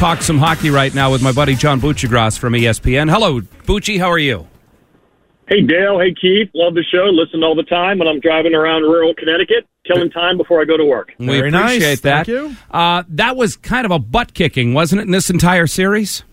talk some hockey right now with my buddy John Buccigross from ESPN. Hello, Bucci. How are you? Hey, Dale. Hey, Keith. Love the show. Listen all the time when I'm driving around rural Connecticut, killing time before I go to work. We Very nice. appreciate that. Thank you. Uh, that was kind of a butt kicking, wasn't it, in this entire series?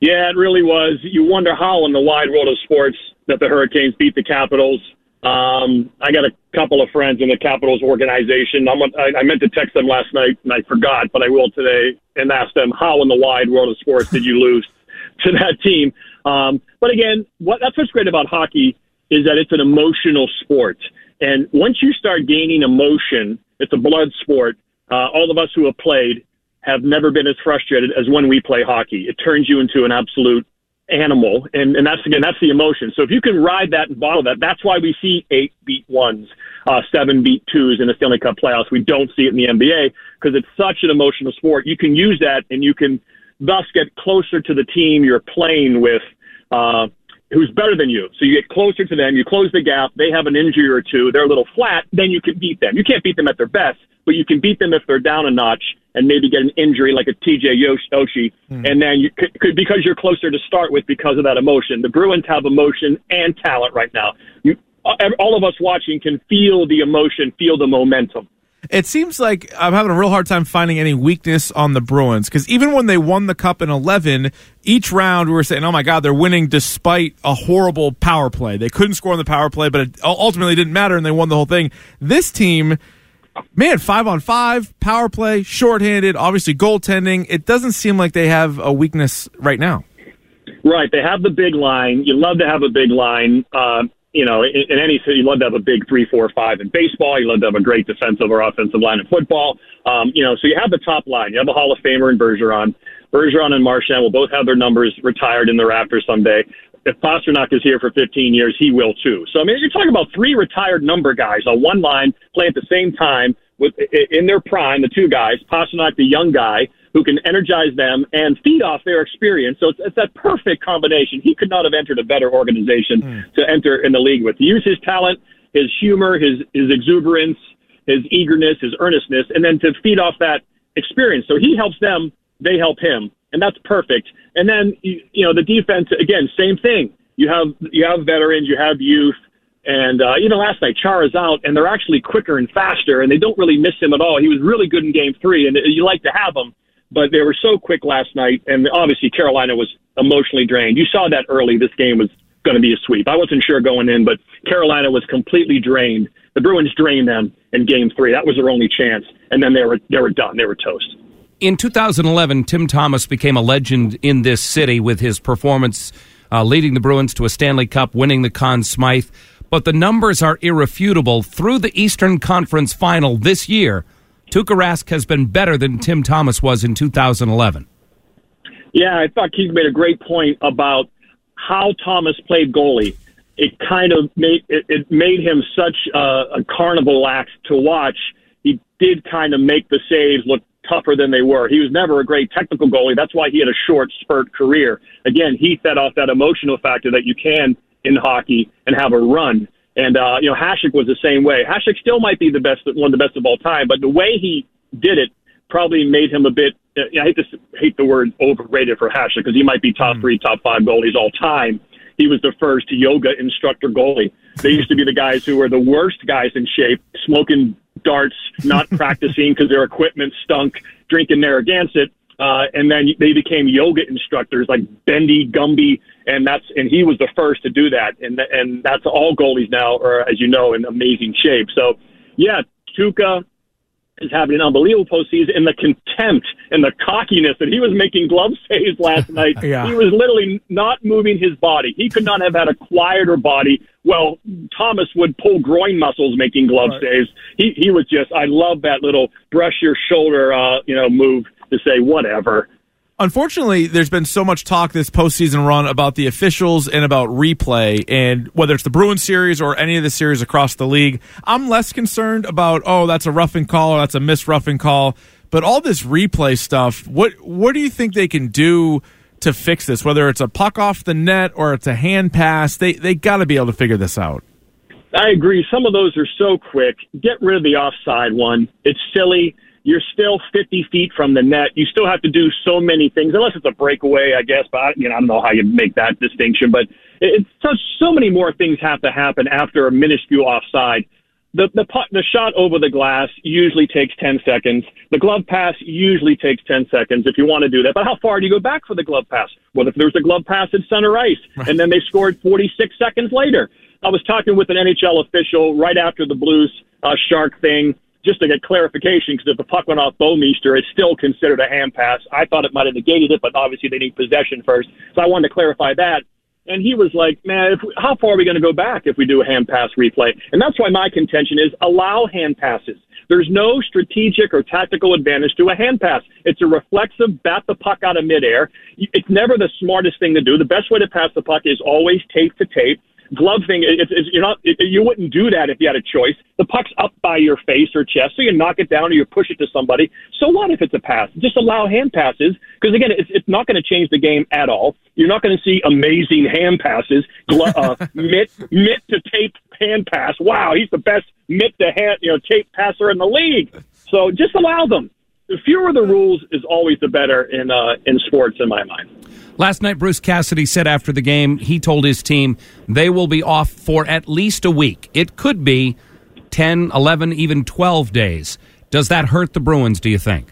Yeah, it really was. You wonder how in the wide world of sports that the Hurricanes beat the Capitals. Um, I got a couple of friends in the Capitals organization. I'm, I, I meant to text them last night and I forgot, but I will today and ask them how in the wide world of sports did you lose to that team? Um, but again, what, that's what's great about hockey is that it's an emotional sport. And once you start gaining emotion, it's a blood sport. Uh, all of us who have played have never been as frustrated as when we play hockey. It turns you into an absolute animal, and, and that's again that's the emotion. So if you can ride that and bottle that, that's why we see eight beat ones, uh, seven beat twos in the Stanley Cup playoffs. We don't see it in the NBA because it's such an emotional sport. You can use that, and you can thus get closer to the team you're playing with. Uh, Who's better than you? So you get closer to them, you close the gap. They have an injury or two, they're a little flat. Then you can beat them. You can't beat them at their best, but you can beat them if they're down a notch and maybe get an injury like a TJ Oshie, hmm. and then you could, could because you're closer to start with because of that emotion. The Bruins have emotion and talent right now. You, uh, all of us watching can feel the emotion, feel the momentum. It seems like I'm having a real hard time finding any weakness on the Bruins because even when they won the cup in 11, each round we were saying, "Oh my God, they're winning despite a horrible power play. They couldn't score on the power play, but it ultimately didn't matter, and they won the whole thing." This team, man, five on five, power play, shorthanded, obviously goaltending. It doesn't seem like they have a weakness right now. Right. They have the big line. You love to have a big line. Uh, you know, in, in any city, you love to have a big three, four, five in baseball. You love to have a great defensive or offensive line in football. Um, you know, so you have the top line. You have a Hall of Famer in Bergeron. Bergeron and Marchand will both have their numbers retired in the rafters someday. If Pastrnak is here for 15 years, he will too. So I mean, you're talking about three retired number guys on one line playing at the same time with in their prime. The two guys, Pastrnak, the young guy who can energize them and feed off their experience. So it's, it's that perfect combination. He could not have entered a better organization hmm. to enter in the league with. Use his talent, his humor, his his exuberance, his eagerness, his earnestness, and then to feed off that experience. So he helps them, they help him, and that's perfect. And then you, you know the defense again, same thing. You have you have veterans, you have youth. And uh, know, last night Chara's out, and they're actually quicker and faster, and they don't really miss him at all. He was really good in Game Three, and you like to have him, but they were so quick last night, and obviously Carolina was emotionally drained. You saw that early. This game was going to be a sweep. I wasn't sure going in, but Carolina was completely drained. The Bruins drained them in Game Three. That was their only chance, and then they were they were done. They were toast. In 2011, Tim Thomas became a legend in this city with his performance uh, leading the Bruins to a Stanley Cup, winning the Conn Smythe. But the numbers are irrefutable. Through the Eastern Conference final this year, Tuukka Rask has been better than Tim Thomas was in 2011. Yeah, I thought Keith made a great point about how Thomas played goalie. It kind of made it, it made him such a, a carnival act to watch. He did kind of make the saves look tougher than they were. He was never a great technical goalie. That's why he had a short spurt career. Again, he fed off that emotional factor that you can in hockey and have a run. And uh, you know, Hasek was the same way. Hasek still might be the best, one of the best of all time, but the way he did it probably made him a bit. uh, I hate to hate the word overrated for Hasek because he might be top three, top five goalies all time. He was the first yoga instructor goalie. They used to be the guys who were the worst guys in shape, smoking darts, not practicing because their equipment stunk, drinking Narragansett. Uh, and then they became yoga instructors like Bendy Gumby, and that's and he was the first to do that. And and that's all goalies now are, as you know, in amazing shape. So, yeah, Tuukka is having an unbelievable postseason, and the contempt and the cockiness that he was making glove saves last night. Yeah. He was literally not moving his body. He could not have had a quieter body. Well, Thomas would pull groin muscles making glove saves. He he was just. I love that little brush your shoulder, uh, you know, move to say whatever. Unfortunately, there's been so much talk this postseason run about the officials and about replay, and whether it's the Bruins series or any of the series across the league, I'm less concerned about oh that's a roughing call or that's a missed roughing call. But all this replay stuff, what what do you think they can do to fix this? Whether it's a puck off the net or it's a hand pass, they they got to be able to figure this out. I agree. Some of those are so quick. Get rid of the offside one. It's silly. You're still 50 feet from the net. You still have to do so many things, unless it's a breakaway, I guess. But I, you know, I don't know how you make that distinction. But it's such so many more things have to happen after a minuscule offside. The the putt, the shot over the glass usually takes 10 seconds. The glove pass usually takes 10 seconds if you want to do that. But how far do you go back for the glove pass? What if there's a glove pass at center ice and then they scored 46 seconds later? I was talking with an NHL official right after the Blues uh, Shark thing just to get clarification, because if the puck went off Bouwmeester, it's still considered a hand pass. I thought it might have negated it, but obviously they need possession first. So I wanted to clarify that. And he was like, man, if, how far are we going to go back if we do a hand pass replay? And that's why my contention is allow hand passes. There's no strategic or tactical advantage to a hand pass. It's a reflexive bat the puck out of midair. It's never the smartest thing to do. The best way to pass the puck is always tape to tape glove thing, it's, it's, you're not, it, you wouldn't do that if you had a choice. The puck's up by your face or chest, so you knock it down or you push it to somebody. So what if it's a pass? Just allow hand passes, because again, it's, it's not going to change the game at all. You're not going to see amazing hand passes, glo- uh, mitt, mitt to tape hand pass. Wow, he's the best mitt to hand, you know, tape passer in the league. So just allow them. The fewer the rules is always the better in uh, in sports, in my mind. Last night, Bruce Cassidy said after the game, he told his team they will be off for at least a week. It could be 10, 11, even 12 days. Does that hurt the Bruins, do you think?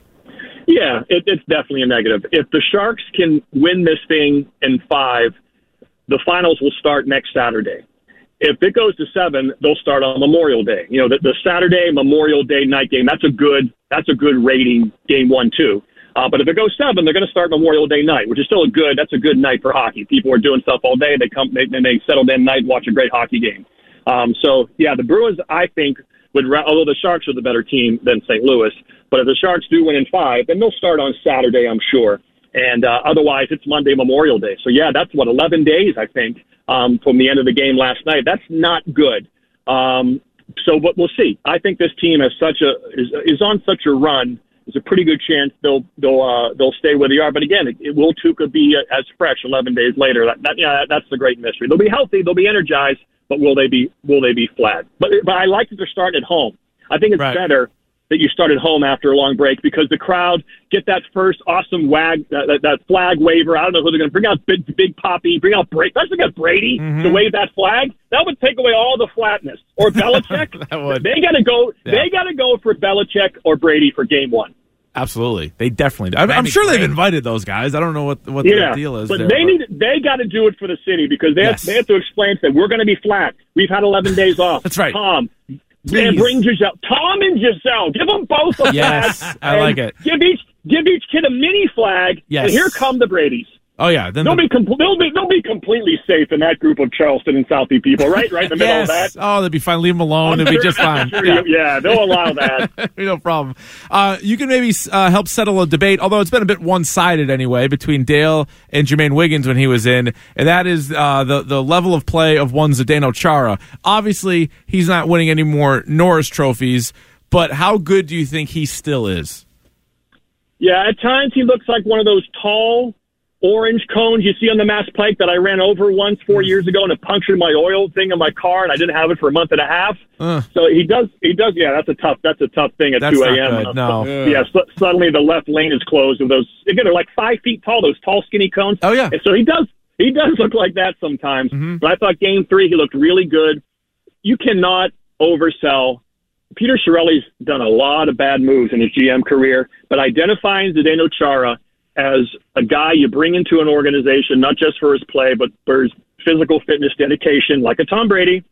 Yeah, it, it's definitely a negative. If the Sharks can win this thing in five, the finals will start next Saturday. If it goes to seven, they'll start on Memorial Day. You know, the, the Saturday Memorial Day night game. That's a good. That's a good rating. Game one, two. Uh, but if it goes seven, they're going to start Memorial Day night, which is still a good. That's a good night for hockey. People are doing stuff all day. They come, they, they settle in night, watch a great hockey game. Um, so yeah, the Bruins, I think, would. Although the Sharks are the better team than St. Louis, but if the Sharks do win in five, then they'll start on Saturday, I'm sure. And uh, otherwise, it's Monday Memorial Day. So yeah, that's what 11 days, I think, um, from the end of the game last night. That's not good. Um, so, but we'll see. I think this team has such a is, is on such a run there's a pretty good chance they'll they'll uh, they'll stay where they are. But again, it, it will Tuukka be uh, as fresh 11 days later? That, that yeah, that's the great mystery. They'll be healthy, they'll be energized, but will they be will they be flat? But but I like that they're starting at home. I think it's right. better that you start at home after a long break because the crowd get that first awesome wag that, that, that flag waver. I don't know who they're going to bring out. Big Big Poppy, bring out Brady. Let's get Brady mm-hmm. to wave that flag. That would take away all the flatness. Or Belichick. they got to go. Yeah. They got to go for Belichick or Brady for Game One. Absolutely, they definitely. I'm, I'm sure they've invited those guys. I don't know what what yeah, the deal is. But there, they but. need they got to do it for the city because they yes. have, they have to explain that we're going to be flat. We've had 11 days off. That's right, Tom. And bring Gisele, Tom and Gisele. Give them both a yes, flag. I like it. Give each give each kid a mini flag. Yes. And here come the Brady's. Oh yeah, then they'll the... be com- they'll be they'll be completely safe in that group of Charlestown and Southie people, right? Right in the yes. middle of that. Oh, they'll be fine. Leave them alone. They'll be just fine. Sure yeah. yeah. they'll allow that. no problem. Uh, you can maybe uh, help settle a debate, although it's been a bit one sided anyway, between Dale and Jermaine Wiggins when he was in, and that is uh, the the level of play of one Zdeno Chara. Obviously, he's not winning any more Norris trophies, but how good do you think he still is? Yeah, at times he looks like one of those tall orange cones you see on the Mass Pike that I ran over once four years ago and it punctured my oil thing in my car and I didn't have it for a month and a half. Uh, so he does, he does, yeah, that's a tough, that's a tough thing at 2 a.m. No. Yeah, so, suddenly the left lane is closed and those, again, they're like five feet tall, those tall, skinny cones. Oh, yeah. And so he does, he does look like that sometimes. Mm-hmm. But I thought game three, he looked really good. You cannot oversell Peter Chiarelli's done a lot of bad moves in his GM career, but identifying Zdeno Chara as a guy you bring into an organization, not just for his play, but for his physical fitness dedication, like a Tom Brady,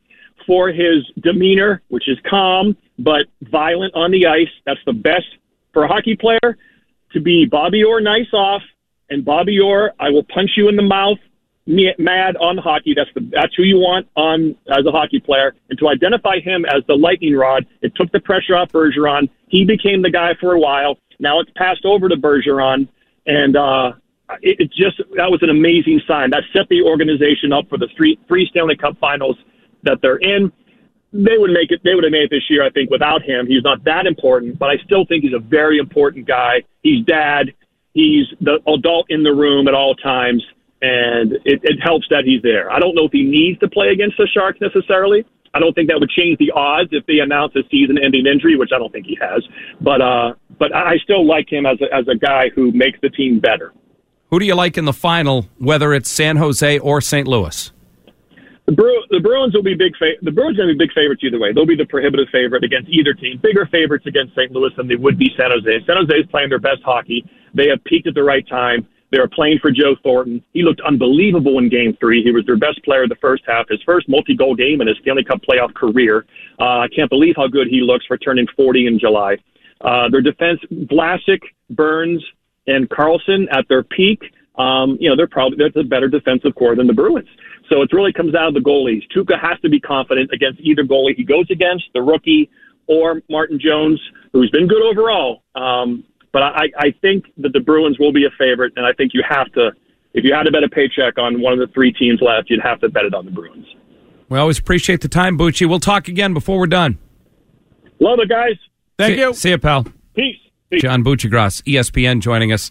for his demeanor, which is calm but violent on the ice. That's the best for a hockey player to be Bobby Orr nice off and Bobby Orr, I will punch you in the mouth mad on hockey. That's the that's who you want on as a hockey player. And to identify him as the lightning rod, it took the pressure off Bergeron. He became the guy for a while. Now it's passed over to Bergeron and uh, it, it just that was an amazing sign. That set the organization up for the three three Stanley Cup Finals that they're in. They would make it. They would have made it this year, I think, without him. He's not that important, but I still think he's a very important guy. He's dad. He's the adult in the room at all times, and it, it helps that he's there. I don't know if he needs to play against the Sharks necessarily, I don't think that would change the odds if they announce a season-ending injury, which I don't think he has. But uh, but I still like him as a, as a guy who makes the team better. Who do you like in the final, whether it's San Jose or St. Louis? The, Bru- the Bruins will be big. Fa- the Bruins are going to be big favorites either way. They'll be the prohibitive favorite against either team. Bigger favorites against St. Louis than they would be San Jose. San Jose is playing their best hockey. They have peaked at the right time. They were playing for Joe Thornton. He looked unbelievable in Game Three. He was their best player the first half. His first multi-goal game in his Stanley Cup playoff career. Uh, I can't believe how good he looks for turning 40 in July. Uh, their defense: Vlasic, Burns, and Karlsson at their peak. Um, you know, they're probably that's a better defensive core than the Bruins. So it really comes down to the goalies. Tuukka has to be confident against either goalie he goes against, the rookie or Martin Jones, who's been good overall. Um, but I, I think that the Bruins will be a favorite, and I think you have to, if you had to bet a paycheck on one of the three teams left, you'd have to bet it on the Bruins. We always appreciate the time, Bucci. We'll talk again before we're done. Love it, guys. Thank see, you. See you, pal. Peace. Peace. John Buccigross, ESPN, joining us.